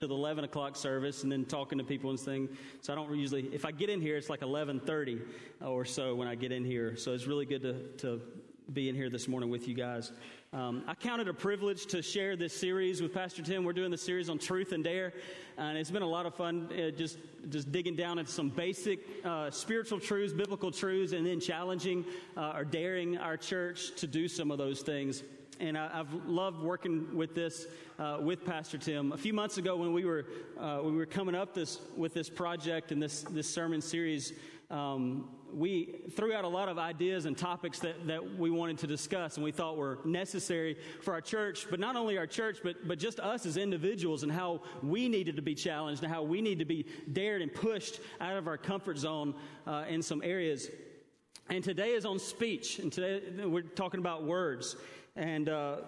to the 11 o'clock service and then talking to people and things. So I don't usually, if I get in here, it's like 11:30 or so when I get in here. So it's really good to, to be in here this morning with you guys. Um, I count it a privilege to share this series with Pastor Tim. We're doing the series on truth and dare, and it's been a lot of fun uh, just just digging down into some basic uh, spiritual truths, biblical truths, and then challenging uh, or daring our church to do some of those things and I, have loved working with this uh, with Pastor Tim. A few months ago, when we were uh, we were coming up this with this project and this this sermon series, um, we threw out a lot of ideas and topics that, that we wanted to discuss and we thought were necessary for our church, but not only our church, but but just us as individuals and how we needed to be challenged and how we need to be dared and pushed out of our comfort zone uh, in some areas. And today is on speech, and today we're talking about words. And uh,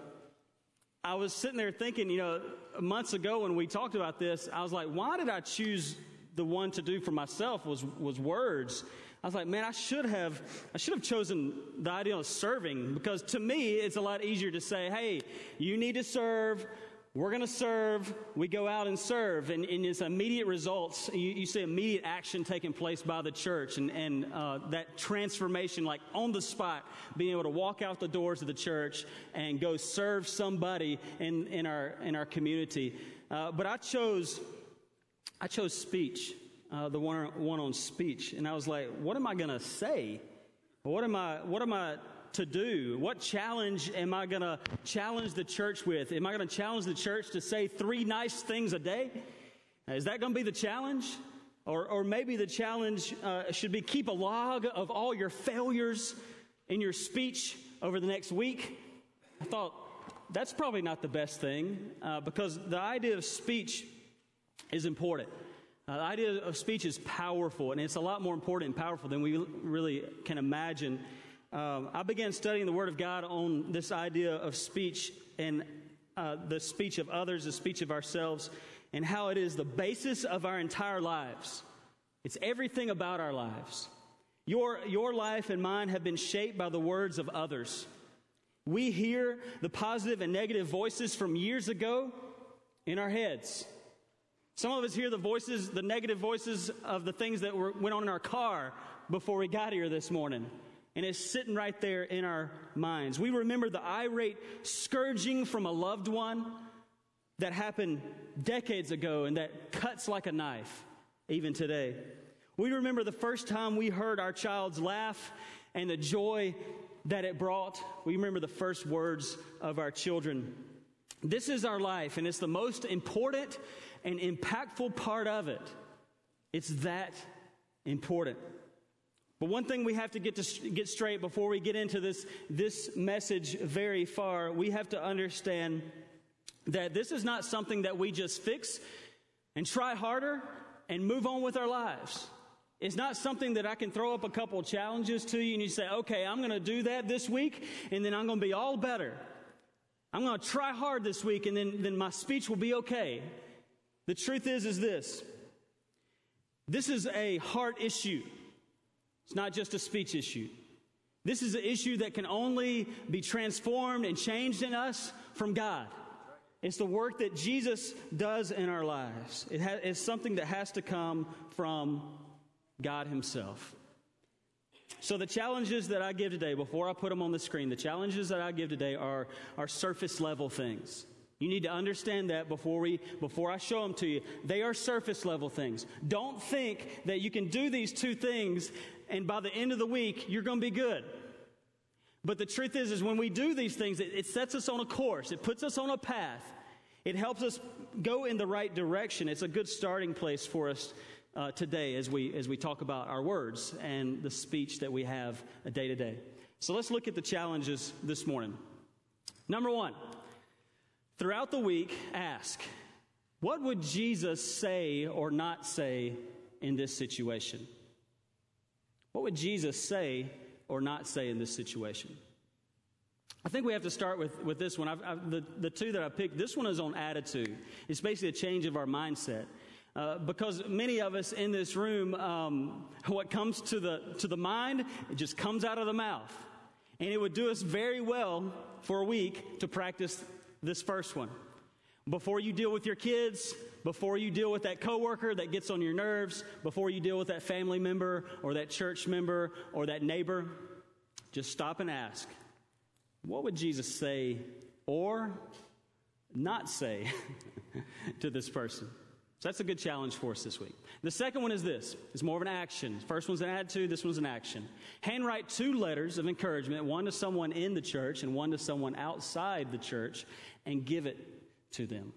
I was sitting there thinking, you know, months ago when we talked about this, I was like, why did I choose the one to do for myself was, was words? I was like, man, I should have, I should have chosen the idea of serving because to me, it's a lot easier to say, hey, you need to serve we're going to serve. We go out and serve, and, and it's immediate results. You, you, see immediate action taking place by the church, and, and uh, that transformation, like on the spot, being able to walk out the doors of the church and go serve somebody in, in our in our community. Uh, but I chose, I chose speech, uh, the one one on speech, and I was like, what am I going to say? What am I? What am I? To do? What challenge am I going to challenge the church with? Am I going to challenge the church to say three nice things a day? Is that going to be the challenge? Or, or maybe the challenge uh, should be keep a log of all your failures in your speech over the next week. I thought that's probably not the best thing uh, because the idea of speech is important. Uh, the idea of speech is powerful, and it's a lot more important and powerful than we really can imagine um, I began studying the Word of God on this idea of speech and uh, the speech of others, the speech of ourselves, and how it is the basis of our entire lives. It's everything about our lives. Your, your life and mine have been shaped by the words of others. We hear the positive and negative voices from years ago in our heads. Some of us hear the voices, the negative voices of the things that were, went on in our car before we got here this morning and it's sitting right there in our minds. We remember the irate scourging from a loved one that happened decades ago and that cuts like a knife even today. We remember the first time we heard our child's laugh and the joy that it brought. We remember the first words of our children. This is our life, and it's the most important and impactful part of it. It's that important. But one thing we have to get to get straight before we get into this, this message very far, we have to understand that this is not something that we just fix and try harder and move on with our lives. It's not something that I can throw up a couple challenges to you and you say, okay, I'm going to do that this week and then I'm going to be all better. I'm going to try hard this week and then, then my speech will be okay. The truth is, is this. This is a heart issue. It's not just a speech issue. This is an issue that can only be transformed and changed in us from God. It's the work that Jesus does in our lives. It ha- it's something that has to come from God Himself. So, the challenges that I give today, before I put them on the screen, the challenges that I give today are, are surface level things. You need to understand that before we, before I show them to you. They are surface level things. Don't think that you can do these two things and by the end of the week, you're going to be good. But the truth is, is when we do these things, it, it sets us on a course. It puts us on a path. It helps us go in the right direction. It's a good starting place for us uh, today as we, as we talk about our words and the speech that we have day to day. So let's look at the challenges this morning. Number one, Throughout the week, ask, what would Jesus say or not say in this situation? What would Jesus say or not say in this situation? I think we have to start with, with this one. I've, I've, the, the two that I picked, this one is on attitude. It's basically a change of our mindset. Uh, because many of us in this room, um, what comes to the, to the mind, it just comes out of the mouth. And it would do us very well for a week to practice this first one. Before you deal with your kids, before you deal with that coworker that gets on your nerves, before you deal with that family member or that church member or that neighbor, just stop and ask, what would Jesus say or not say to this person? So that's a good challenge for us this week. The second one is this. It's more of an action. First one's an attitude, this one's an action. Handwrite two letters of encouragement, one to someone in the church and one to someone outside the church, and give it to them.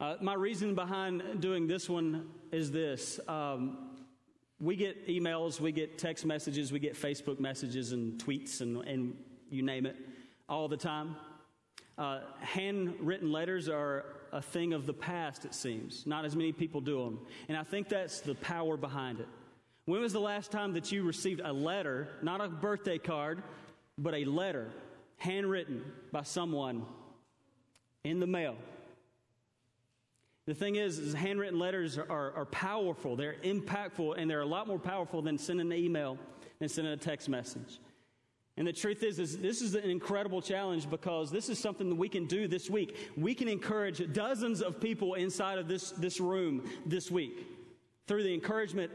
Uh, my reason behind doing this one is this. Um, we get emails, we get text messages, we get Facebook messages and tweets and, and you name it all the time. Uh, handwritten letters are a thing of the past, it seems. Not as many people do them. And I think that's the power behind it. When was the last time that you received a letter, not a birthday card, but a letter handwritten by someone in the mail? The thing is, is handwritten letters are, are powerful, they're impactful, and they're a lot more powerful than sending an email and sending a text message. And the truth is, is this is an incredible challenge because this is something that we can do this week. We can encourage dozens of people inside of this, this room this week through the encouragement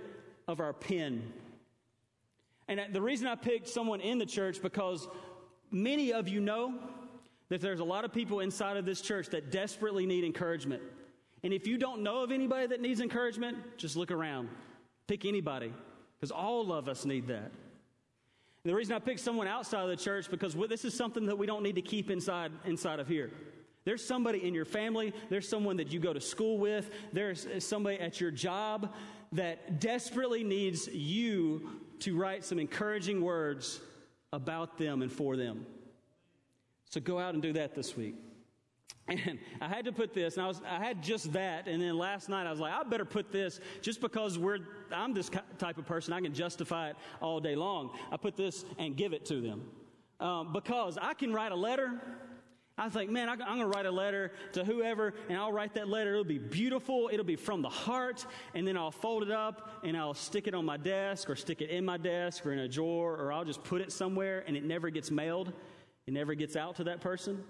of our pen. And the reason I picked someone in the church because many of you know that there's a lot of people inside of this church that desperately need encouragement. And if you don't know of anybody that needs encouragement, just look around. Pick anybody, because all of us need that. And the reason I picked someone outside of the church because this is something that we don't need to keep inside inside of here. There's somebody in your family, there's someone that you go to school with, there's uh, somebody at your job that desperately needs you to write some encouraging words about them and for them. So go out and do that this week. And I had to put this, and I, was, I had just that. And then last night I was like, I better put this just because we're, I'm this type of person. I can justify it all day long. I put this and give it to them. Um, because I can write a letter. I think, man, I'm going to write a letter to whoever, and I'll write that letter. It'll be beautiful. It'll be from the heart. And then I'll fold it up and I'll stick it on my desk or stick it in my desk or in a drawer or I'll just put it somewhere and it never gets mailed. It never gets out to that person.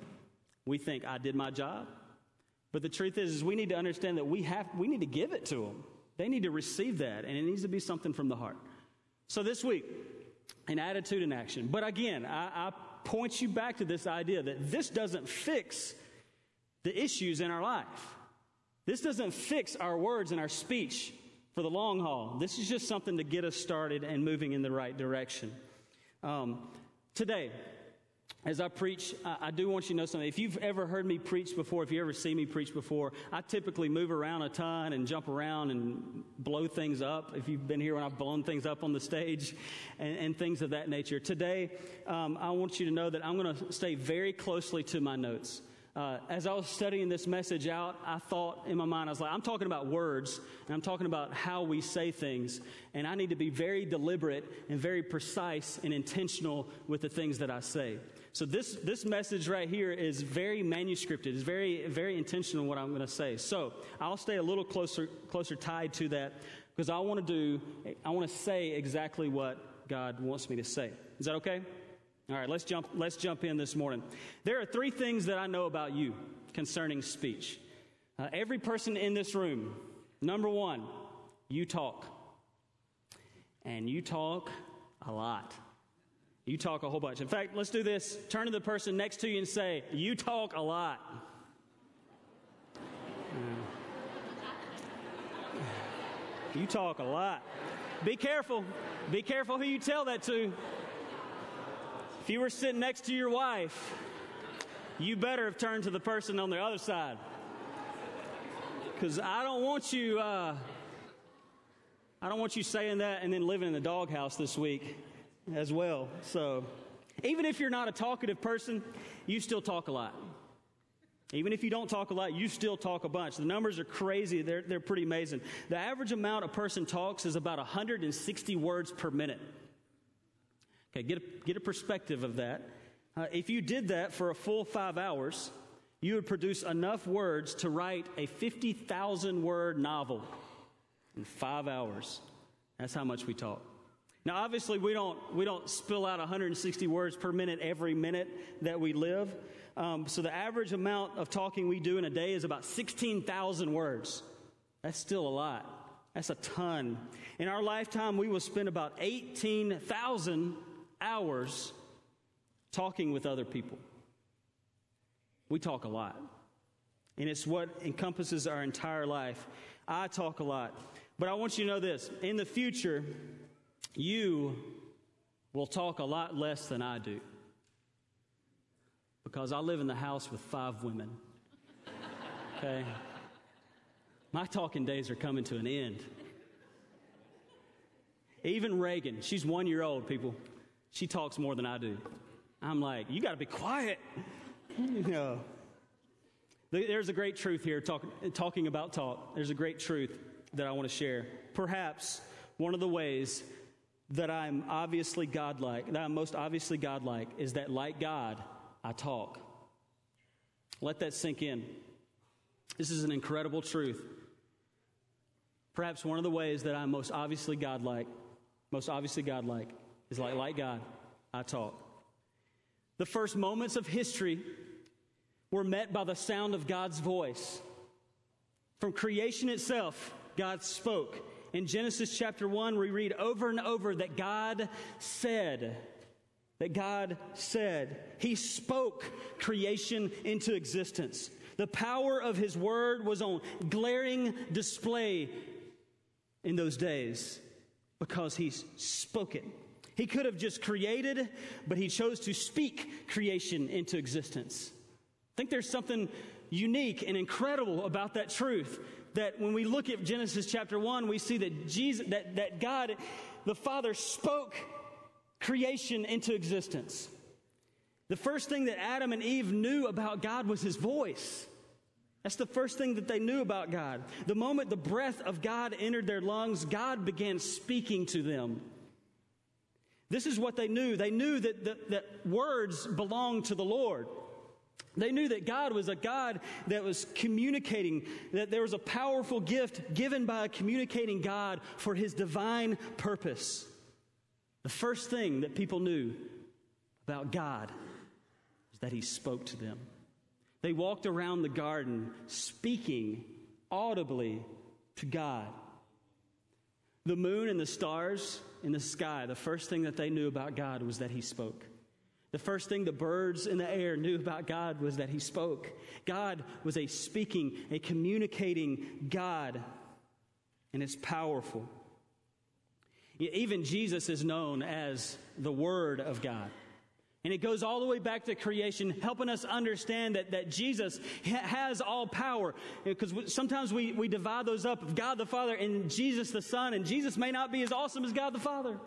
We think I did my job. But the truth is, is we need to understand that we have we need to give it to them. They need to receive that, and it needs to be something from the heart. So this week, an attitude and action. But again, I, I point you back to this idea that this doesn't fix the issues in our life. This doesn't fix our words and our speech for the long haul. This is just something to get us started and moving in the right direction. Um, today, as I preach, I, do want you to know something. If you've ever heard me preach before, if you ever see me preach before, I typically move around a ton and jump around and blow things up. If you've been here when I've blown things up on the stage and, and things of that nature. Today, um, I want you to know that I'm going to stay very closely to my notes. Uh, as I was studying this message out, I thought in my mind, I was like, I'm talking about words, and I'm talking about how we say things, and I need to be very deliberate and very precise and intentional with the things that I say. So this, this message right here is very manuscripted. It's very, very intentional what I'm going to say. So I'll stay a little closer, closer tied to that because I want to do, I want to say exactly what God wants me to say. Is that okay? All right, let's jump, let's jump in this morning. There are three things that I know about you concerning speech. Uh, every person in this room, number one, you talk. And you talk a lot. You talk a whole bunch. In fact, let's do this. Turn to the person next to you and say, You talk a lot. You talk a lot. Be careful. Be careful who you tell that to. If you were sitting next to your wife, you better have turned to the person on the other side. Because I don't want you, uh, I don't want you saying that and then living in the doghouse this week as well. So, even if you're not a talkative person, you still talk a lot. Even if you don't talk a lot, you still talk a bunch. The numbers are crazy. They're, they're pretty amazing. The average amount a person talks is about 160 words per minute. Okay, get a, get a perspective of that. Uh, if you did that for a full five hours, you would produce enough words to write a 50,000 word novel in five hours. That's how much we talk. Now, obviously, we don't, we don't spill out 160 words per minute every minute that we live. Um, so the average amount of talking we do in a day is about 16,000 words. That's still a lot. That's a ton. In our lifetime, we will spend about 18,000 hours talking with other people. We talk a lot. And it's what encompasses our entire life. I talk a lot. But I want you to know this in the future, you will talk a lot less than I do. Because I live in the house with five women. Okay? My talking days are coming to an end. Even Reagan, she's one year old, people. She talks more than I do. I'm like, you got to be quiet. you know. There's a great truth here talk, talking about talk. There's a great truth that I want to share. Perhaps one of the ways that I'm obviously godlike, that I'm most obviously godlike, is that like God, I talk. Let that sink in. This is an incredible truth. Perhaps one of the ways that I'm most obviously godlike, most obviously godlike, is like, like God, I talk. The first moments of history were met by the sound of God's voice. From creation itself, God spoke. In Genesis chapter 1, we read over and over that God said, that God said. He spoke creation into existence. The power of His Word was on glaring display in those days because He spoke it. He could have just created, but He chose to speak creation into existence. I think there's something unique and incredible about that truth that when we look at Genesis chapter 1, we see that Jesus that, that God the Father spoke creation into existence. The first thing that Adam and Eve knew about God was his voice. That's the first thing that they knew about God. The moment the breath of God entered their lungs, God began speaking to them. This is what they knew. They knew that, that, that words belonged to the Lord. They knew that God was a God that was communicating, that there was a powerful gift given by a communicating God for his divine purpose. The first thing that people knew about God is that he spoke to them. They walked around the garden speaking audibly to God. The moon and the stars in the sky, the first thing that they knew about God was that he spoke. The first thing the birds in the air knew about God was that He spoke. God was a speaking, a communicating God, and it's powerful. Even Jesus is known as the Word of God. And it goes all the way back to creation, helping us understand that, that Jesus has all power. Uh, because sometimes we, we divide those up God the Father and Jesus the Son, and Jesus may not be as awesome as God the Father.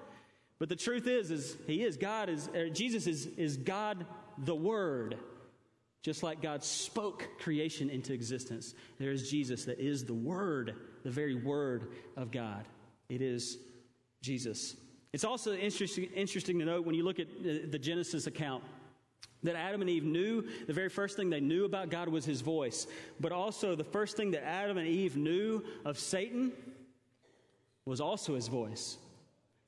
But the truth is, is he is God, is er, Jesus is, is God the Word. Just like God spoke creation into existence, there is Jesus that is the Word, the very Word of God. It is Jesus. It's also interesting, interesting to note when you look at the Genesis account that Adam and Eve knew, the very first thing they knew about God was his voice. But also, the first thing that Adam and Eve knew of Satan was also his voice.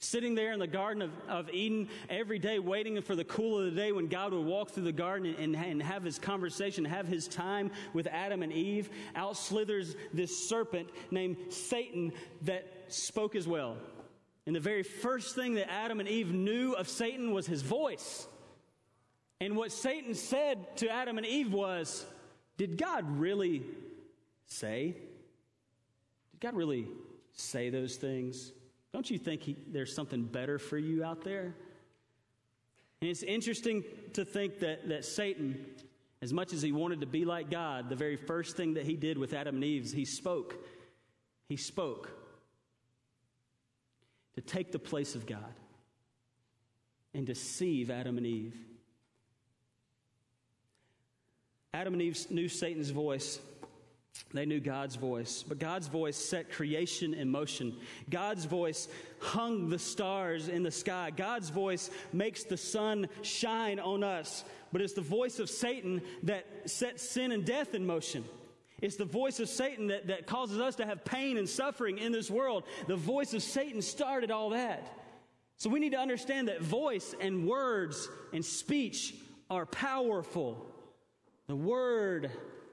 Sitting there in the Garden of, of Eden every day, waiting for the cool of the day when God would walk through the garden and, and have his conversation, have his time with Adam and Eve, out slithers this serpent named Satan that spoke as well. And the very first thing that Adam and Eve knew of Satan was his voice. And what Satan said to Adam and Eve was, Did God really say? Did God really say those things? Don't you think he, there's something better for you out there? And it's interesting to think that, that Satan, as much as he wanted to be like God, the very first thing that he did with Adam and Eve, he spoke. He spoke to take the place of God and deceive Adam and Eve. Adam and Eve knew Satan's voice they knew God's voice, but God's voice set creation in motion. God's voice hung the stars in the sky. God's voice makes the sun shine on us. But it's the voice of Satan that sets sin and death in motion. It's the voice of Satan that, that causes us to have pain and suffering in this world. The voice of Satan started all that. So we need to understand that voice and words and speech are powerful. The Word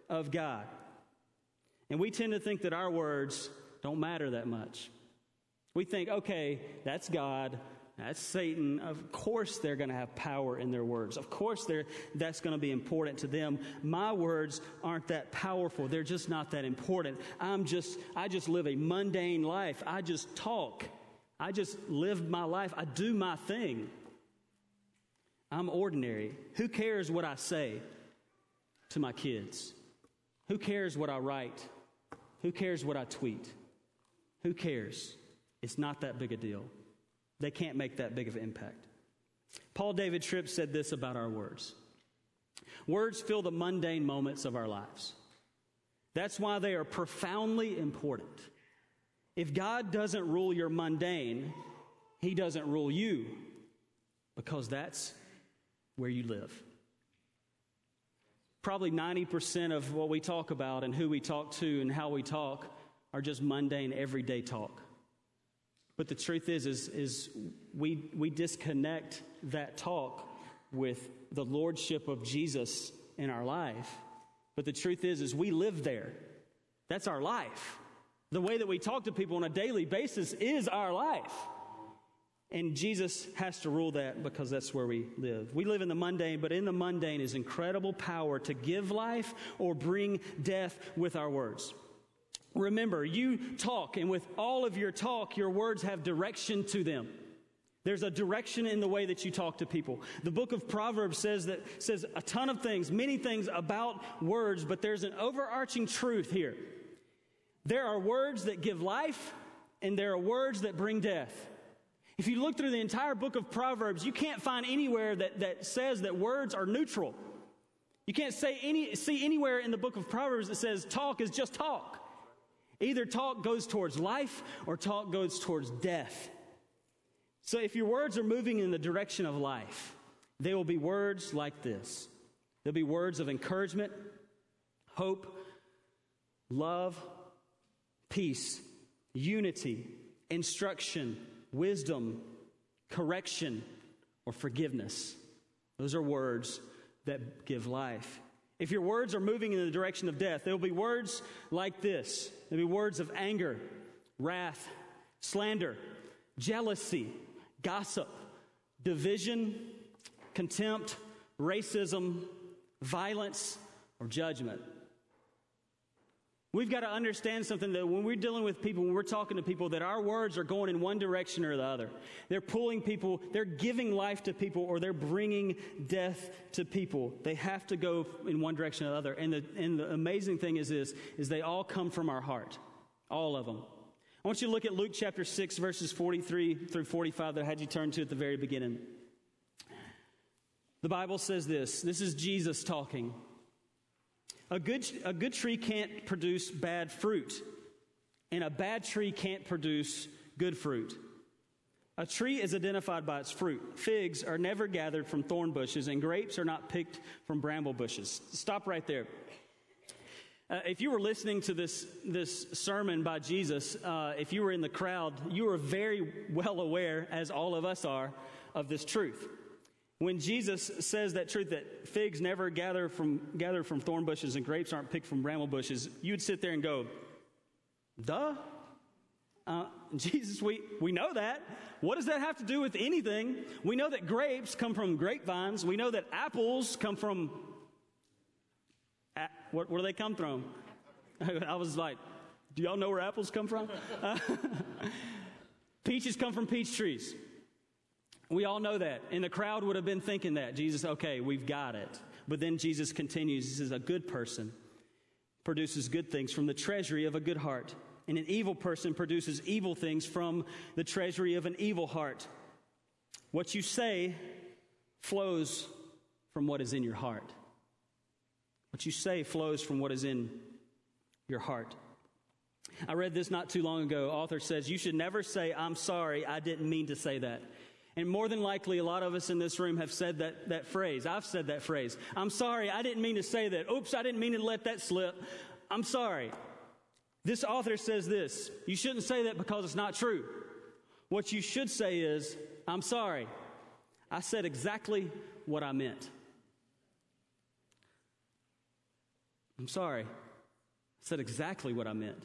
of God. And we tend to think that our words don't matter that much. We think, okay, that's God, that's Satan. Of course, they're going to have power in their words. Of course, that's going to be important to them. My words aren't that powerful. They're just not that important. I'm just, I just live a mundane life. I just talk. I just live my life. I do my thing. I'm ordinary. Who cares what I say to my kids? Who cares what I write? Who cares what I tweet? Who cares? It's not that big a deal. They can't make that big of an impact. Paul David Tripp said this about our words Words fill the mundane moments of our lives. That's why they are profoundly important. If God doesn't rule your mundane, He doesn't rule you because that's where you live. Probably 90% of what we talk about and who we talk to and how we talk are just mundane, everyday talk. But the truth is, is, is we, we disconnect that talk with the lordship of Jesus in our life. But the truth is, is we live there. That's our life. The way that we talk to people on a daily basis is our life. And Jesus has to rule that because that's where we live. We live in the mundane, but in the mundane is incredible power to give life or bring death with our words. Remember, you talk, and with all of your talk, your words have direction to them. There's a direction in the way that you talk to people. The book of Proverbs says that says a ton of things, many things about words, but there's an overarching truth here. There are words that give life, and there are words that bring death. If you look through the entire book of Proverbs, you can't find anywhere that, that says that words are neutral. You can't say any, see anywhere in the book of Proverbs that says talk is just talk. Either talk goes towards life or talk goes towards death. So if your words are moving in the direction of life, they will be words like this. They'll be words of encouragement, hope, love, peace, unity, instruction, wisdom, correction, or forgiveness. Those are words that give life. If your words are moving in the direction of death, there will be words like this. There'll be words of anger, wrath, slander, jealousy, gossip, division, contempt, racism, violence, or judgment. We've got to understand something that when we're dealing with people, when we're talking to people, that our words are going in one direction or the other. They're pulling people, they're giving life to people, or they're bringing death to people. They have to go in one direction or the other. And the, and the amazing thing is this, is they all come from our heart. All of them. I want you to look at Luke chapter 6, verses 43 through 45 that I had you turn to at the very beginning. The Bible says this. This is Jesus talking. A good, a good tree can't produce bad fruit, and a bad tree can't produce good fruit. A tree is identified by its fruit. Figs are never gathered from thorn bushes, and grapes are not picked from bramble bushes. Stop right there. Uh, if you were listening to this, this sermon by Jesus, uh, if you were in the crowd, you were very well aware, as all of us are, of this truth. When Jesus says that truth that figs never gather from, gather from thorn bushes and grapes aren't picked from bramble bushes, you'd sit there and go, duh. Uh, Jesus, we, we know that. What does that have to do with anything? We know that grapes come from grapevines. We know that apples come from. where, where do they come from? I was like, do y'all know where apples come from? Uh, peaches come from peach trees. We all know that. And the crowd would have been thinking that. Jesus, okay, we've got it. But then Jesus continues. He says, A good person produces good things from the treasury of a good heart, and an evil person produces evil things from the treasury of an evil heart. What you say flows from what is in your heart. What you say flows from what is in your heart. I read this not too long ago. Author says, You should never say, I'm sorry, I didn't mean to say that. And more than likely, a lot of us in this room have said that, that phrase. I've said that phrase. I'm sorry, I didn't mean to say that. Oops, I didn't mean to let that slip. I'm sorry. This author says this You shouldn't say that because it's not true. What you should say is, I'm sorry. I said exactly what I meant. I'm sorry. I said exactly what I meant.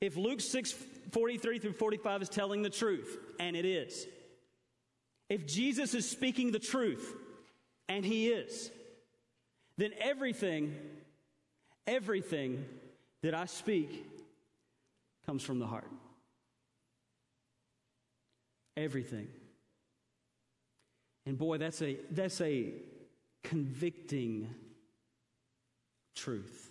If Luke 6 43 through 45 is telling the truth, and it is, if Jesus is speaking the truth, and he is, then everything, everything that I speak comes from the heart. Everything. And boy, that's a, that's a convicting truth.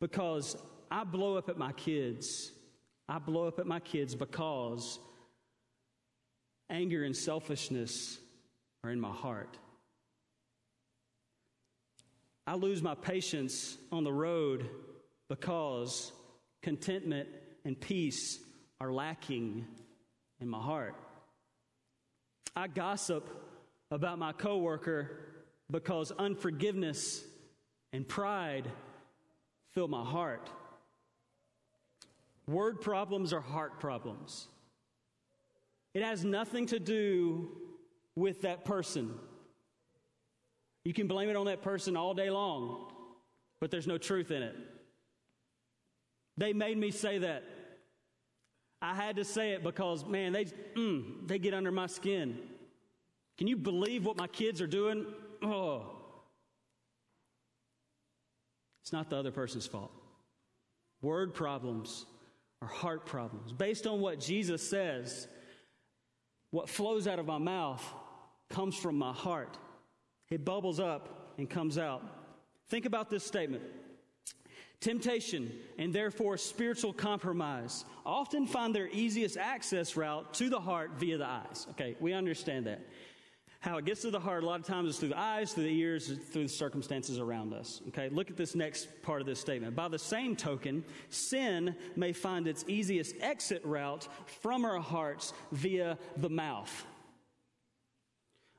Because I blow up at my kids. I blow up at my kids because anger and selfishness are in my heart. I lose my patience on the road because contentment and peace are lacking in my heart. I gossip about my coworker because unforgiveness and pride fill my heart. Word problems are heart problems. It has nothing to do with that person. You can blame it on that person all day long, but there's no truth in it. They made me say that. I had to say it because, man, they, mm, they get under my skin. Can you believe what my kids are doing? Oh. It's not the other person's fault. Word problems are heart problems. Based on what Jesus says, what flows out of my mouth comes from my heart. It bubbles up and comes out. Think about this statement. Temptation and therefore spiritual compromise often find their easiest access route to the heart via the eyes. Okay, we understand that. How it gets to the heart a lot of times is through the eyes, through the ears, through the circumstances around us. Okay, look at this next part of this statement. By the same token, sin may find its easiest exit route from our hearts via the mouth.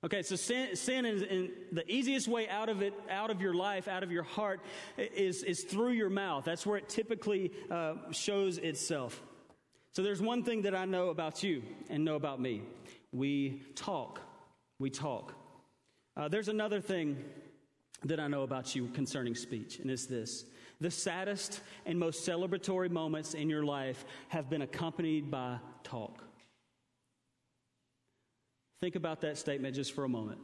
Okay, so sin, sin is in the easiest way out of it, out of your life, out of your heart, is, is through your mouth. That's where it typically uh, shows itself. So there's one thing that I know about you and know about me. We talk. We talk. Uh, there's another thing that I know about you concerning speech, and it's this. The saddest and most celebratory moments in your life have been accompanied by talk. Think about that statement just for a moment.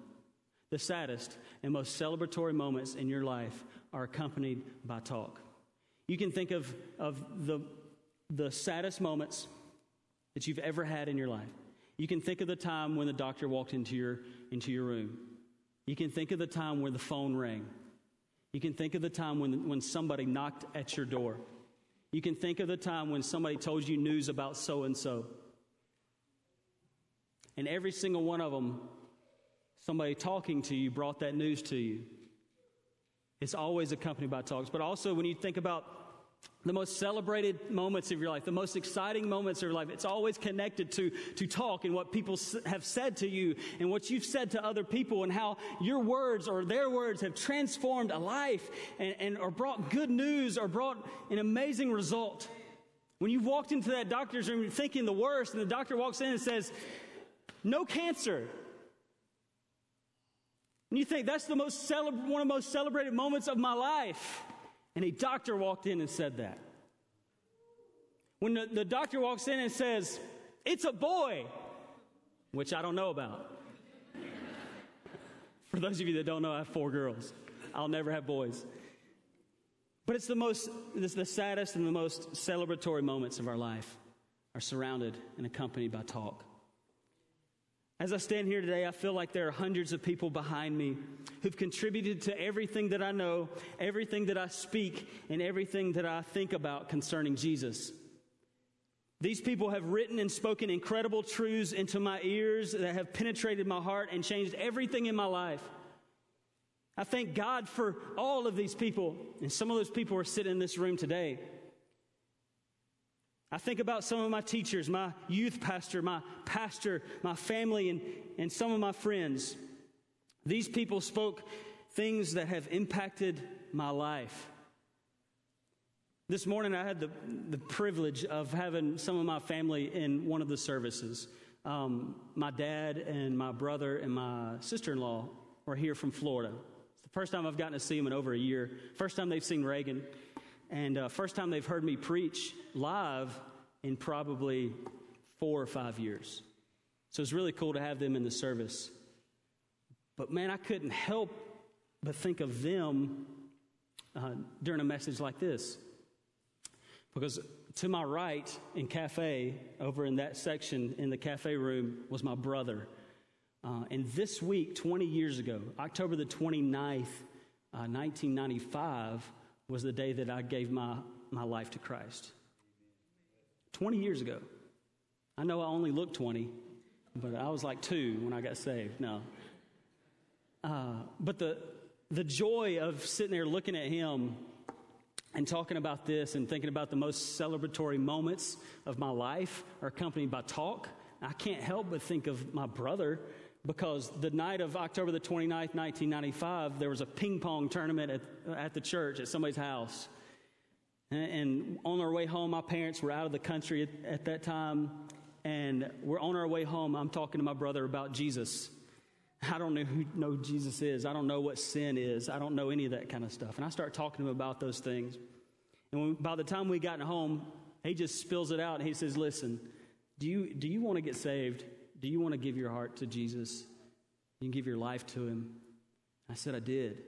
The saddest and most celebratory moments in your life are accompanied by talk. You can think of, of the, the saddest moments that you've ever had in your life. You can think of the time when the doctor walked into your, into your room. You can think of the time where the phone rang. You can think of the time when, when somebody knocked at your door. You can think of the time when somebody told you news about so and so. And every single one of them, somebody talking to you brought that news to you. It's always accompanied by talks. But also, when you think about the most celebrated moments of your life, the most exciting moments of your life, it's always connected to, to talk and what people have said to you and what you've said to other people and how your words or their words have transformed a life and, and or brought good news or brought an amazing result. When you've walked into that doctor's room thinking the worst and the doctor walks in and says, no cancer. And you think that's the most one of the most celebrated moments of my life. And a doctor walked in and said that. When the, the doctor walks in and says, It's a boy, which I don't know about. For those of you that don't know, I have four girls. I'll never have boys. But it's the most, it's the saddest and the most celebratory moments of our life are surrounded and accompanied by talk. As I stand here today, I feel like there are hundreds of people behind me who've contributed to everything that I know, everything that I speak, and everything that I think about concerning Jesus. These people have written and spoken incredible truths into my ears that have penetrated my heart and changed everything in my life. I thank God for all of these people, and some of those people are sitting in this room today. I think about some of my teachers, my youth pastor, my pastor, my family, and, and some of my friends. These people spoke things that have impacted my life. This morning, I had the, the privilege of having some of my family in one of the services. Um, my dad and my brother and my sister in law were here from Florida. It's the first time I've gotten to see them in over a year. First time they've seen Reagan. And uh, first time they've heard me preach live in probably four or five years. So it's really cool to have them in the service. But man, I couldn't help but think of them uh, during a message like this. Because to my right in cafe, over in that section in the cafe room, was my brother. Uh, and this week, 20 years ago, October the 29th, uh, 1995, was the day that I gave my, my life to Christ. 20 years ago. I know I only look 20, but I was like two when I got saved. No. Uh, but the, the joy of sitting there looking at him and talking about this and thinking about the most celebratory moments of my life are accompanied by talk. I can't help but think of my brother because the night of October the 29th, 1995, there was a ping pong tournament at, at the church at somebody's house. And, and on our way home, my parents were out of the country at, at that time. And we're on our way home. I'm talking to my brother about Jesus. I don't know who know Jesus is. I don't know what sin is. I don't know any of that kind of stuff. And I start talking to him about those things. And when, by the time we got home, he just spills it out and he says, Listen, do you, do you want to get saved? Do you want to give your heart to Jesus? You can give your life to him. I said, I did.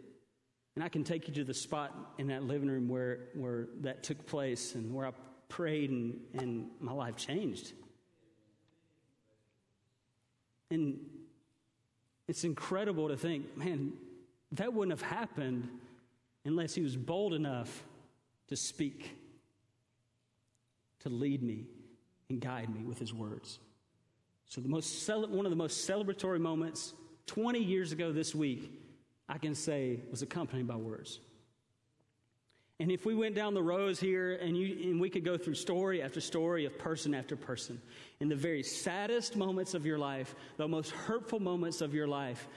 And I can take you to the spot in that living room where, where that took place and where I prayed and, and my life changed. And it's incredible to think, man, that wouldn't have happened unless he was bold enough to speak, to lead me and guide me with his words. So, the most one of the most celebratory moments 20 years ago this week, I can say, was accompanied by words. And if we went down the rows here and, you, and we could go through story after story of person after person, in the very saddest moments of your life, the most hurtful moments of your life,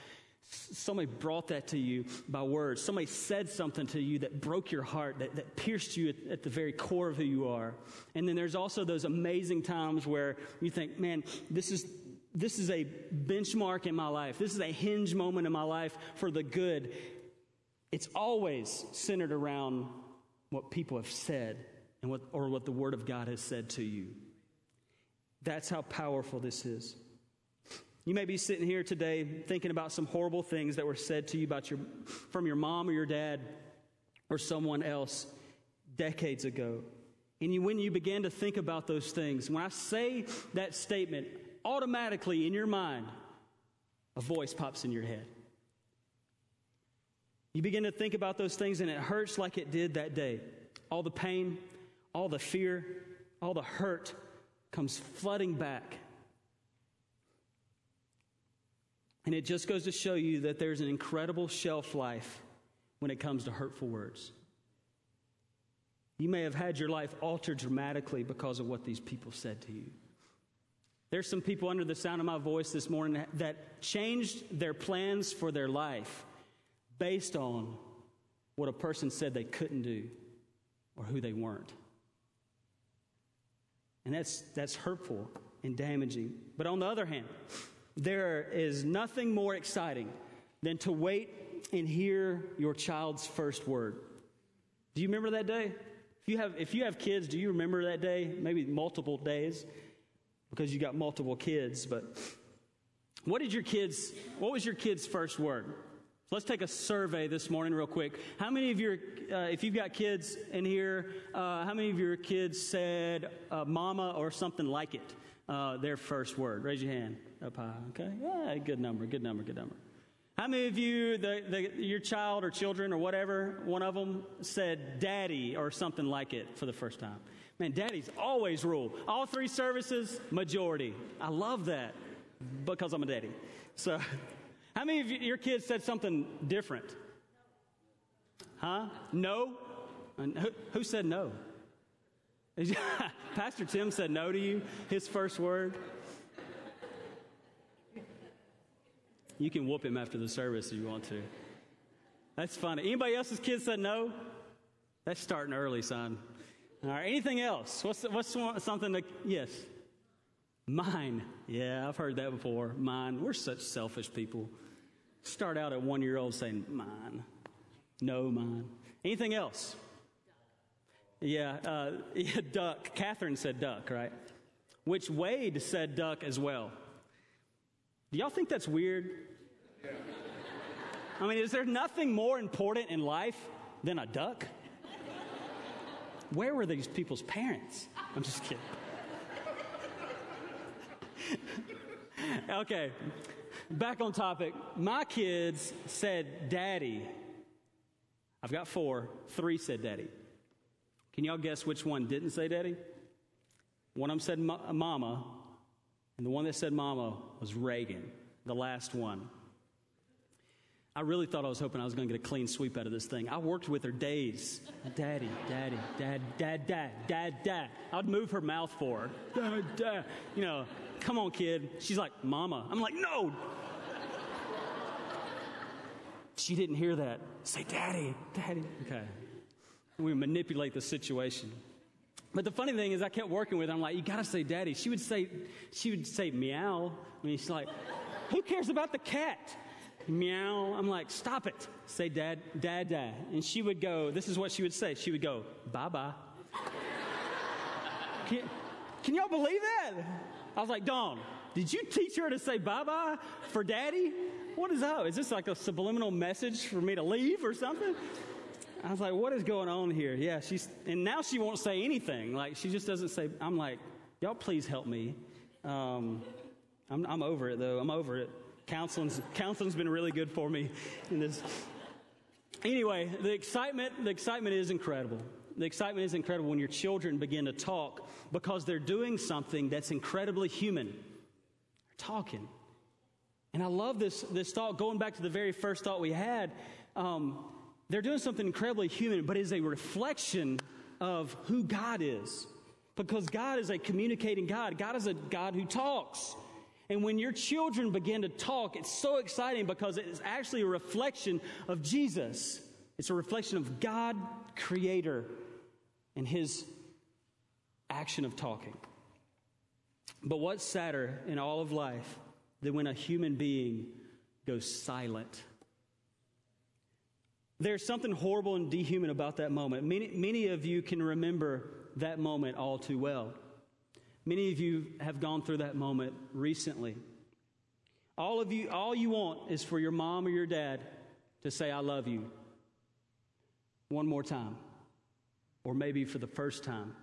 somebody brought that to you by words. Somebody said something to you that broke your heart, that, that pierced you at, at the very core of who you are. And then there's also those amazing times where you think, man, this is, this is a benchmark in my life. This is a hinge moment in my life for the good. It's always centered around what people have said and what, or what the Word of God has said to you. That's how powerful this is. You may be sitting here today thinking about some horrible things that were said to you about your, from your mom or your dad or someone else decades ago. And you, when you begin to think about those things, when I say that statement, automatically in your mind, a voice pops in your head. You begin to think about those things and it hurts like it did that day. All the pain, all the fear, all the hurt comes flooding back. And it just goes to show you that there's an incredible shelf life when it comes to hurtful words. You may have had your life altered dramatically because of what these people said to you. There's some people under the sound of my voice this morning that changed their plans for their life based on what a person said they couldn't do or who they weren't. And that's, that's hurtful and damaging. But on the other hand, there is nothing more exciting than to wait and hear your child's first word. Do you remember that day? If you have, if you have kids, do you remember that day? Maybe multiple days because you got multiple kids. But what did your kids, what was your kid's first word? Let's take a survey this morning, real quick. How many of your, uh, if you've got kids in here, uh, how many of your kids said uh, mama or something like it, uh, their first word? Raise your hand up high, okay? Yeah, good number, good number, good number. How many of you, the, the, your child or children or whatever, one of them said daddy or something like it for the first time? Man, daddy's always rule. All three services, majority. I love that because I'm a daddy. So, how many of your kids said something different? Huh? No? Who, who said no? Pastor Tim said no to you, his first word. You can whoop him after the service if you want to. That's funny. Anybody else's kids said no? That's starting early, son. All right, anything else? What's, what's something that, yes? Mine. Yeah, I've heard that before. Mine. We're such selfish people. Start out at one year old saying, mine. No, mine. Anything else? Yeah, uh, yeah, duck. Catherine said duck, right? Which Wade said duck as well. Do y'all think that's weird? I mean, is there nothing more important in life than a duck? Where were these people's parents? I'm just kidding. okay, back on topic. My kids said daddy. I've got four. Three said daddy. Can y'all guess which one didn't say daddy? One of them said mama, and the one that said mama was Reagan, the last one. I really thought I was hoping I was going to get a clean sweep out of this thing. I worked with her days. Daddy, daddy, dad, dad, dad, dad, dad. I'd move her mouth for her. Dad, dad. You know, come on, kid. She's like, mama. I'm like, no. She didn't hear that. Say, daddy, daddy. Okay. We manipulate the situation. But the funny thing is, I kept working with her. I'm like, you gotta say daddy. She would say, she would say meow. I mean, she's like, who cares about the cat? Meow. I'm like, stop it. Say dad, dad, dad. And she would go, this is what she would say. She would go, bye bye. can, can y'all believe that? I was like, Dawn, did you teach her to say bye bye for daddy? What is up? Is this like a subliminal message for me to leave or something? I was like, what is going on here? Yeah, she's, and now she won't say anything. Like, she just doesn't say, I'm like, y'all please help me. Um, I'm, I'm over it though. I'm over it. Counseling's, counseling's been really good for me in this. Anyway, the excitement, the excitement is incredible. The excitement is incredible when your children begin to talk because they're doing something that's incredibly human. They're talking. And I love this, this thought, going back to the very first thought we had. Um, they're doing something incredibly human, but is a reflection of who God is. Because God is a communicating God. God is a God who talks. And when your children begin to talk, it's so exciting because it's actually a reflection of Jesus. It's a reflection of God, Creator, and His action of talking. But what's sadder in all of life than when a human being goes silent? There's something horrible and dehuman about that moment. Many, many of you can remember that moment all too well. Many of you have gone through that moment recently. All of you, all you want is for your mom or your dad to say, I love you one more time, or maybe for the first time.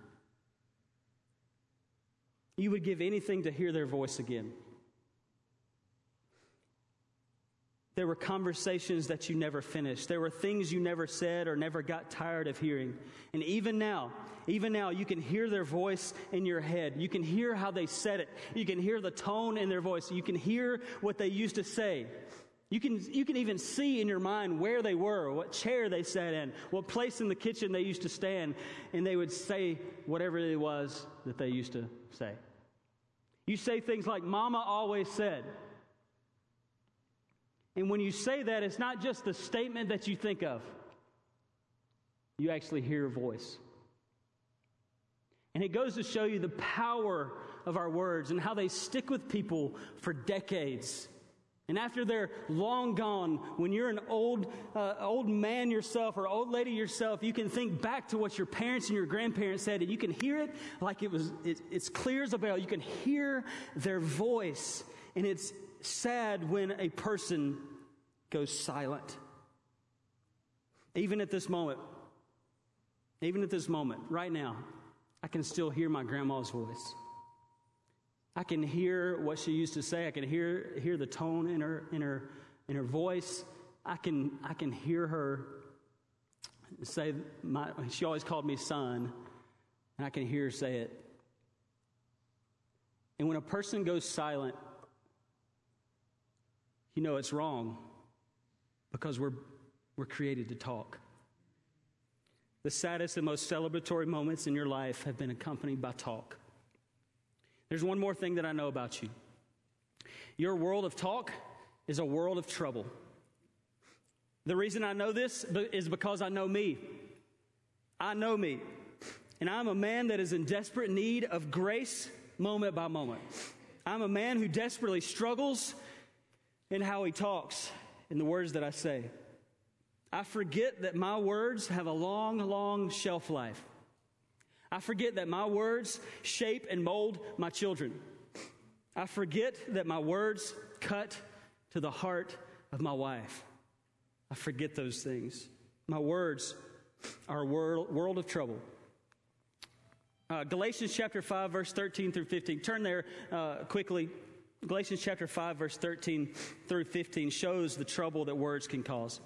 You would give anything to hear their voice again. There were conversations that you never finished. There were things you never said or never got tired of hearing. And even now, even now, you can hear their voice in your head. You can hear how they said it. You can hear the tone in their voice. You can hear what they used to say. You can, you can even see in your mind where they were, what chair they sat in, what place in the kitchen they used to stand, and they would say whatever it was that they used to say. You say things like, Mama always said. And when you say that, it's not just the statement that you think of, you actually hear a voice. And it goes to show you the power of our words and how they stick with people for decades. And after they're long gone, when you're an old, uh, old man yourself or old lady yourself, you can think back to what your parents and your grandparents said, and you can hear it like it was, it, it's clear as a bell. You can hear their voice, and it's sad when a person goes silent. Even at this moment, even at this moment, right now, I can still hear my grandma's voice. I can hear what she used to say. I can hear, hear the tone in her, in her, in her voice. I can, I can hear her say, my, she always called me son, and I can hear her say it. And when a person goes silent, you know it's wrong because we're, we're created to talk. The saddest and most celebratory moments in your life have been accompanied by talk. There's one more thing that I know about you your world of talk is a world of trouble. The reason I know this is because I know me. I know me. And I'm a man that is in desperate need of grace moment by moment. I'm a man who desperately struggles in how he talks, in the words that I say. I forget that my words have a long, long shelf life. I forget that my words shape and mold my children. I forget that my words cut to the heart of my wife. I forget those things. My words are a world, world of trouble. Uh, Galatians chapter 5, verse 13 through 15. Turn there uh, quickly. Galatians chapter 5, verse 13 through 15 shows the trouble that words can cause.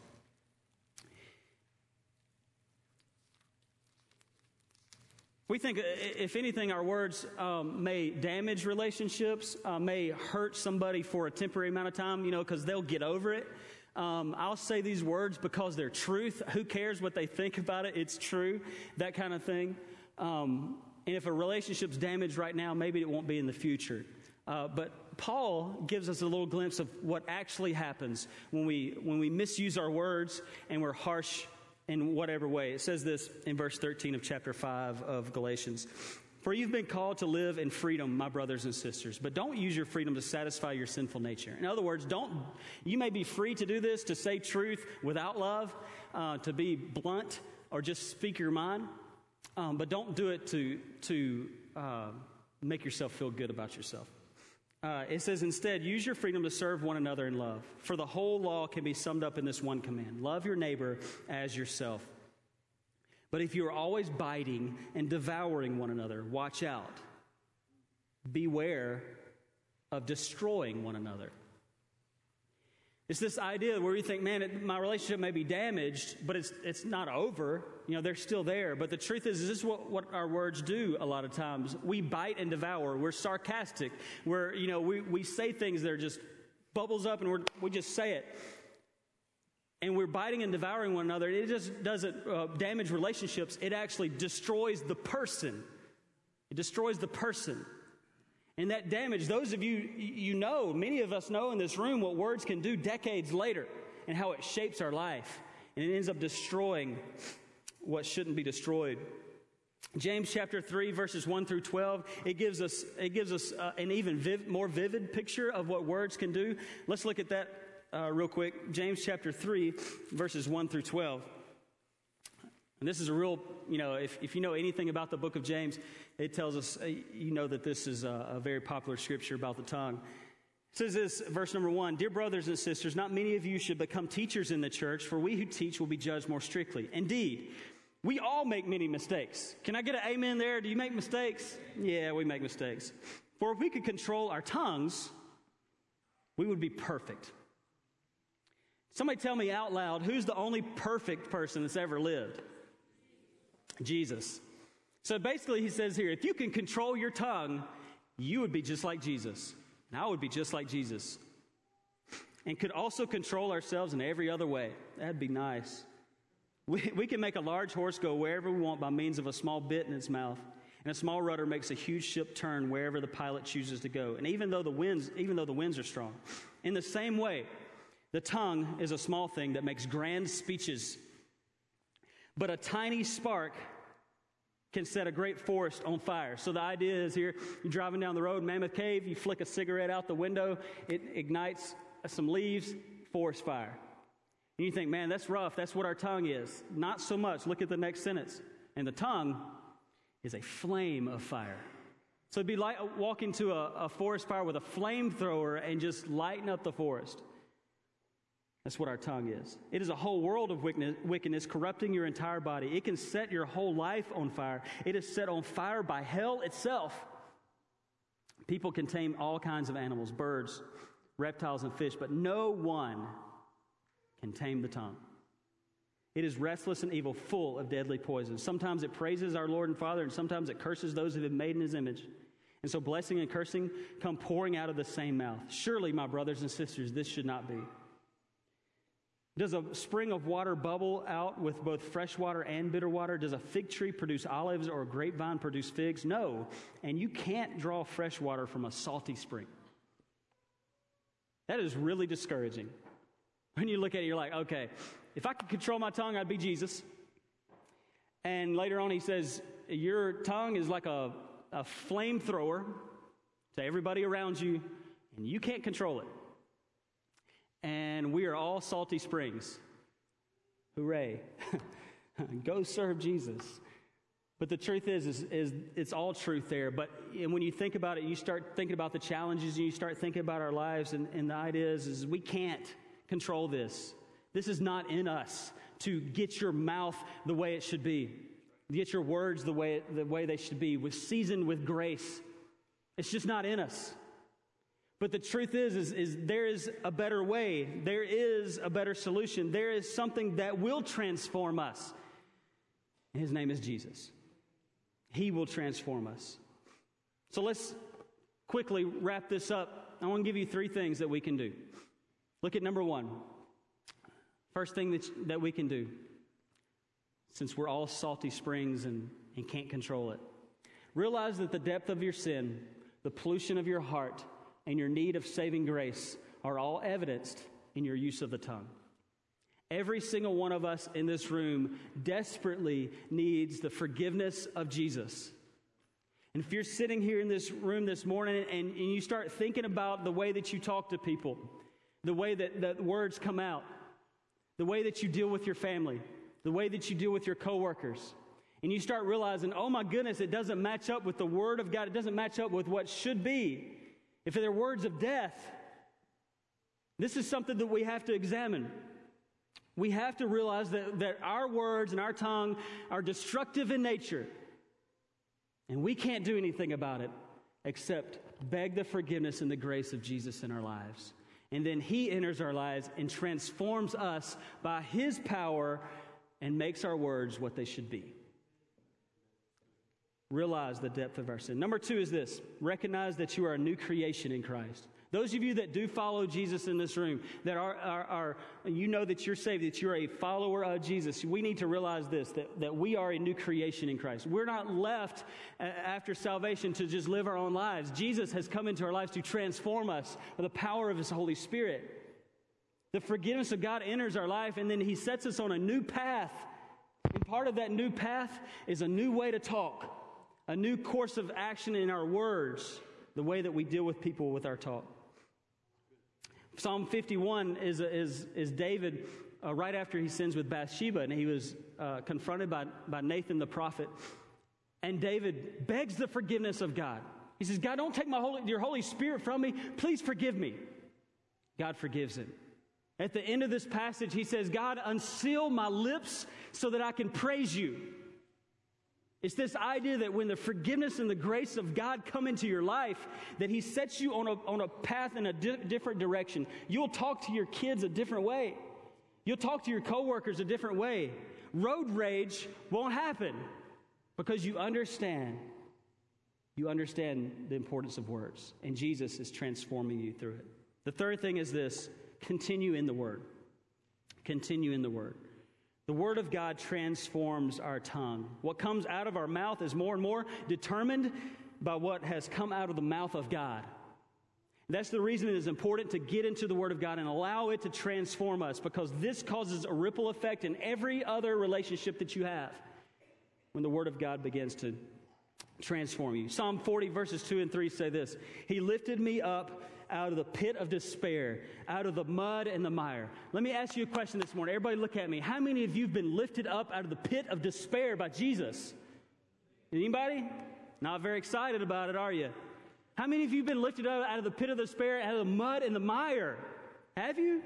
We think, uh, if anything, our words um, may damage relationships, uh, may hurt somebody for a temporary amount of time, you know, because they'll get over it. Um, I'll say these words because they're truth. Who cares what they think about it? It's true, that kind of thing. Um, and if a relationship's damaged right now, maybe it won't be in the future. Uh, but Paul gives us a little glimpse of what actually happens when we, when we misuse our words and we're harsh in whatever way. It says this in verse 13 of chapter 5 of Galatians. For you've been called to live in freedom, my brothers and sisters, but don't use your freedom to satisfy your sinful nature. In other words, don't, you may be free to do this, to say truth without love, uh, to be blunt, or just speak your mind, um, but don't do it to, to uh, make yourself feel good about yourself. Uh, it says, instead, use your freedom to serve one another in love. For the whole law can be summed up in this one command love your neighbor as yourself. But if you are always biting and devouring one another, watch out. Beware of destroying one another. It's this idea where you think, man, it, my relationship may be damaged, but it's, it's not over. You know, they're still there. But the truth is, is this is what, what our words do a lot of times. We bite and devour. We're sarcastic. We're, you know, we, we say things that are just bubbles up and we're, we just say it. And we're biting and devouring one another. It just doesn't uh, damage relationships. It actually destroys the person. It destroys the person. And that damage, those of you, you know, many of us know in this room what words can do decades later and how it shapes our life. And it ends up destroying what shouldn't be destroyed. James chapter 3 verses 1 through 12 it gives us it gives us uh, an even viv- more vivid picture of what words can do. Let's look at that uh, real quick. James chapter 3 verses 1 through 12. And this is a real, you know, if, if you know anything about the book of James, it tells us, uh, you know, that this is a, a very popular scripture about the tongue. Says this, verse number one Dear brothers and sisters, not many of you should become teachers in the church, for we who teach will be judged more strictly. Indeed, we all make many mistakes. Can I get an amen there? Do you make mistakes? Yeah, we make mistakes. For if we could control our tongues, we would be perfect. Somebody tell me out loud who's the only perfect person that's ever lived? Jesus. So basically, he says here if you can control your tongue, you would be just like Jesus. And I would be just like Jesus. And could also control ourselves in every other way. That'd be nice. We, we can make a large horse go wherever we want by means of a small bit in its mouth. And a small rudder makes a huge ship turn wherever the pilot chooses to go. And even though the winds, even though the winds are strong, in the same way, the tongue is a small thing that makes grand speeches. But a tiny spark can set a great forest on fire. So the idea is here, you're driving down the road, Mammoth Cave, you flick a cigarette out the window, it ignites some leaves, forest fire. And you think, man, that's rough. That's what our tongue is. Not so much. Look at the next sentence. And the tongue is a flame of fire. So it'd be like walking to a, a forest fire with a flamethrower and just lighten up the forest. That's what our tongue is. It is a whole world of wickedness, corrupting your entire body. It can set your whole life on fire. It is set on fire by hell itself. People can tame all kinds of animals, birds, reptiles, and fish, but no one can tame the tongue. It is restless and evil, full of deadly poison. Sometimes it praises our Lord and Father, and sometimes it curses those who have been made in his image. And so blessing and cursing come pouring out of the same mouth. Surely, my brothers and sisters, this should not be. Does a spring of water bubble out with both fresh water and bitter water? Does a fig tree produce olives or a grapevine produce figs? No. And you can't draw fresh water from a salty spring. That is really discouraging. When you look at it, you're like, okay, if I could control my tongue, I'd be Jesus. And later on, he says, Your tongue is like a, a flamethrower to everybody around you, and you can't control it. And we are all salty springs. Hooray. Go serve Jesus. But the truth is, is, is, it's all truth there. But and when you think about it, you start thinking about the challenges and you start thinking about our lives. And, and the idea is, is we can't control this. This is not in us to get your mouth the way it should be, get your words the way, the way they should be, with seasoned with grace. It's just not in us. But the truth is, is, is there is a better way. There is a better solution. There is something that will transform us. His name is Jesus. He will transform us. So let's quickly wrap this up. I want to give you three things that we can do. Look at number one First thing that, that we can do, since we're all salty springs and, and can't control it, realize that the depth of your sin, the pollution of your heart, and your need of saving grace are all evidenced in your use of the tongue. Every single one of us in this room desperately needs the forgiveness of Jesus. And if you're sitting here in this room this morning and, and you start thinking about the way that you talk to people, the way that, that words come out, the way that you deal with your family, the way that you deal with your coworkers. And you start realizing, oh my goodness, it doesn't match up with the Word of God. It doesn't match up with what should be. If they're words of death, this is something that we have to examine. We have to realize that, that our words and our tongue are destructive in nature. And we can't do anything about it except beg the forgiveness and the grace of Jesus in our lives. And then he enters our lives and transforms us by his power and makes our words what they should be. Realize the depth of our sin. Number two is this recognize that you are a new creation in Christ. Those of you that do follow Jesus in this room, that are, are, are, you know that you're saved, that you're a follower of Jesus, we need to realize this that, that we are a new creation in Christ. We're not left uh, after salvation to just live our own lives. Jesus has come into our lives to transform us by the power of His Holy Spirit. The forgiveness of God enters our life, and then He sets us on a new path. And part of that new path is a new way to talk, a new course of action in our words, the way that we deal with people with our talk. Psalm 51 is, is, is David uh, right after he sins with Bathsheba, and he was uh, confronted by, by Nathan the prophet. And David begs the forgiveness of God. He says, God, don't take my holy, your Holy Spirit from me. Please forgive me. God forgives him. At the end of this passage, he says, God, unseal my lips so that I can praise you. It's this idea that when the forgiveness and the grace of God come into your life, that He sets you on a, on a path in a di- different direction. You'll talk to your kids a different way. You'll talk to your coworkers a different way. Road rage won't happen because you understand. You understand the importance of words, and Jesus is transforming you through it. The third thing is this continue in the Word. Continue in the Word. The Word of God transforms our tongue. What comes out of our mouth is more and more determined by what has come out of the mouth of God. That's the reason it is important to get into the Word of God and allow it to transform us because this causes a ripple effect in every other relationship that you have when the Word of God begins to transform you. Psalm 40, verses 2 and 3 say this He lifted me up out of the pit of despair, out of the mud and the mire. Let me ask you a question this morning. Everybody, look at me. How many of you have been lifted up out of the pit of despair by Jesus? Anybody? Not very excited about it, are you? How many of you have been lifted up out of the pit of despair, out of the mud and the mire? Have you?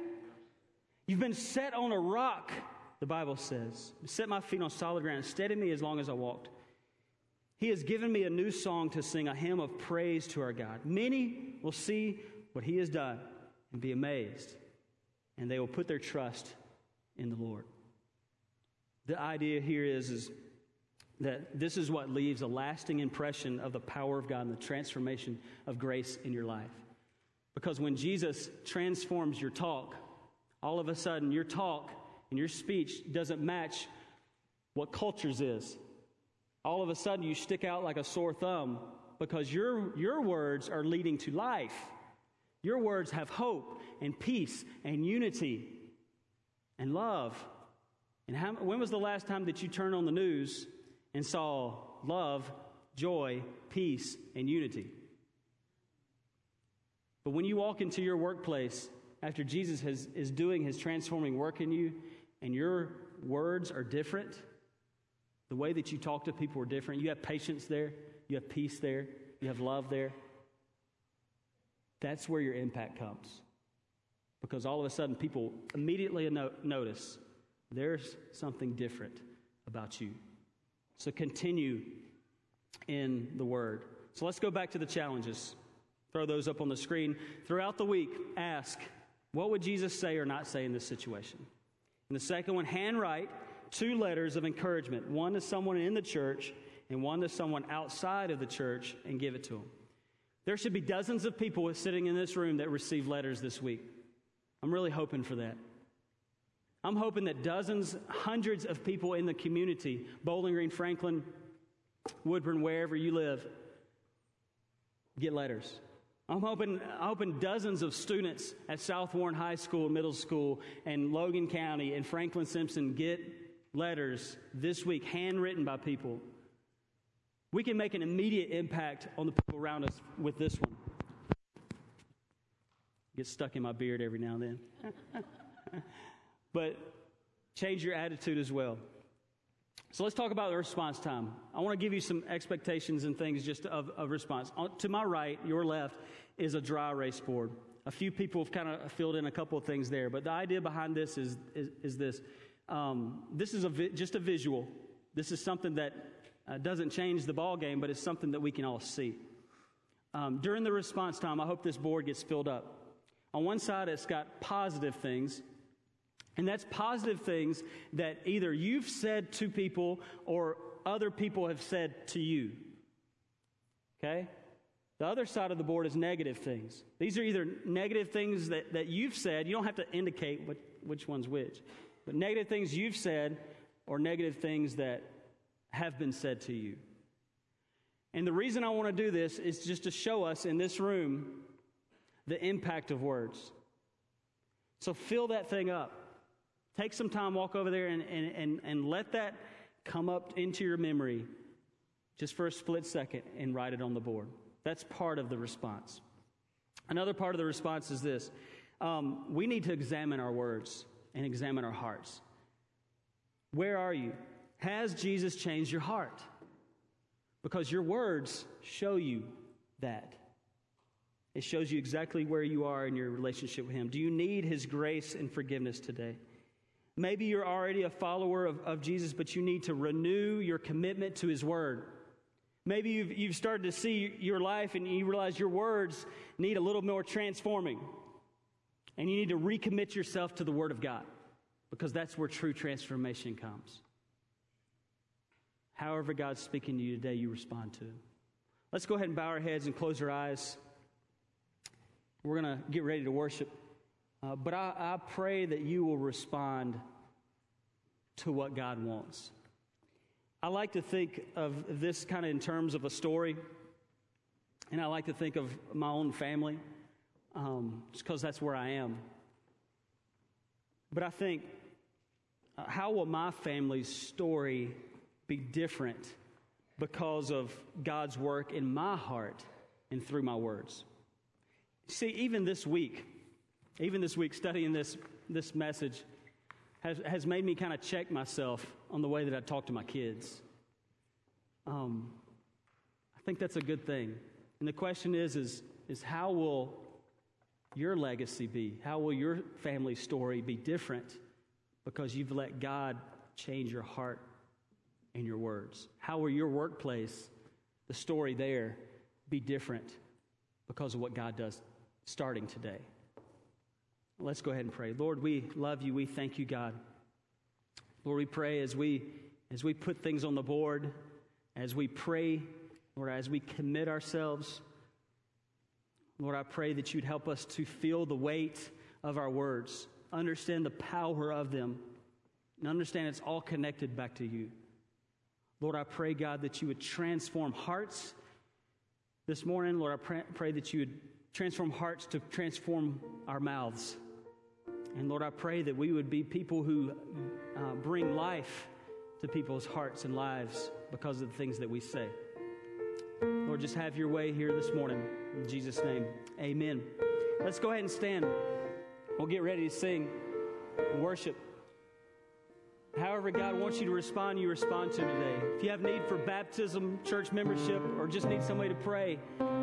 You've been set on a rock, the Bible says. Set my feet on solid ground, steady me as long as I walked. He has given me a new song to sing, a hymn of praise to our God. Many will see what he has done and be amazed, and they will put their trust in the Lord. The idea here is, is that this is what leaves a lasting impression of the power of God and the transformation of grace in your life. Because when Jesus transforms your talk, all of a sudden your talk and your speech doesn't match what culture's is. All of a sudden you stick out like a sore thumb because your, your words are leading to life. Your words have hope and peace and unity and love. And how, when was the last time that you turned on the news and saw love, joy, peace, and unity? But when you walk into your workplace after Jesus has, is doing his transforming work in you and your words are different, the way that you talk to people are different, you have patience there, you have peace there, you have love there, that's where your impact comes. Because all of a sudden, people immediately no- notice there's something different about you. So continue in the Word. So let's go back to the challenges. Throw those up on the screen. Throughout the week, ask, what would Jesus say or not say in this situation? And the second one, handwrite two letters of encouragement one to someone in the church and one to someone outside of the church and give it to them. There should be dozens of people sitting in this room that receive letters this week. I'm really hoping for that. I'm hoping that dozens, hundreds of people in the community, Bowling Green, Franklin, Woodburn, wherever you live, get letters. I'm hoping, hoping dozens of students at South Warren High School, Middle School, and Logan County and Franklin Simpson get letters this week, handwritten by people. We can make an immediate impact on the people around us with this one. Get stuck in my beard every now and then. but change your attitude as well. So let's talk about the response time. I want to give you some expectations and things just of, of response. To my right, your left, is a dry erase board. A few people have kind of filled in a couple of things there, but the idea behind this is, is, is this. Um, this is a vi- just a visual. This is something that uh, doesn't change the ball game, but it's something that we can all see. Um, during the response time, I hope this board gets filled up. On one side, it's got positive things, and that's positive things that either you've said to people or other people have said to you. Okay? The other side of the board is negative things. These are either negative things that, that you've said, you don't have to indicate what, which one's which, but negative things you've said or negative things that have been said to you. And the reason I want to do this is just to show us in this room the impact of words. So fill that thing up. Take some time, walk over there, and, and, and, and let that come up into your memory just for a split second and write it on the board. That's part of the response. Another part of the response is this um, we need to examine our words and examine our hearts. Where are you? Has Jesus changed your heart? Because your words show you that. It shows you exactly where you are in your relationship with Him. Do you need His grace and forgiveness today? Maybe you're already a follower of, of Jesus, but you need to renew your commitment to His Word. Maybe you've, you've started to see your life and you realize your words need a little more transforming. And you need to recommit yourself to the Word of God because that's where true transformation comes. However, God's speaking to you today, you respond to. Let's go ahead and bow our heads and close our eyes. We're going to get ready to worship. Uh, but I, I pray that you will respond to what God wants. I like to think of this kind of in terms of a story, and I like to think of my own family, um, just because that's where I am. But I think, uh, how will my family's story be different because of God's work in my heart and through my words. See, even this week, even this week, studying this, this message has, has made me kind of check myself on the way that I talk to my kids. Um, I think that's a good thing. And the question is, is, is how will your legacy be? How will your family story be different because you've let God change your heart and your words? How will your workplace, the story there, be different because of what God does starting today? Let's go ahead and pray. Lord, we love you. We thank you, God. Lord, we pray as we as we put things on the board, as we pray, Lord, as we commit ourselves, Lord, I pray that you'd help us to feel the weight of our words, understand the power of them, and understand it's all connected back to you. Lord, I pray, God, that you would transform hearts this morning. Lord, I pray, that you would transform hearts to transform our mouths. And Lord, I pray that we would be people who uh, bring life to people's hearts and lives because of the things that we say. Lord, just have your way here this morning. In Jesus' name, amen. Let's go ahead and stand. We'll get ready to sing worship. However, God wants you to respond, you respond to today. If you have need for baptism, church membership, or just need somebody to pray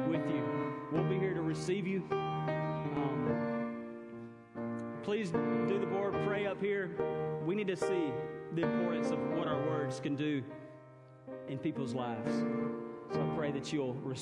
with you, we'll be here to receive you. Um, please do the board, pray up here. We need to see the importance of what our words can do in people's lives. So I pray that you'll respond.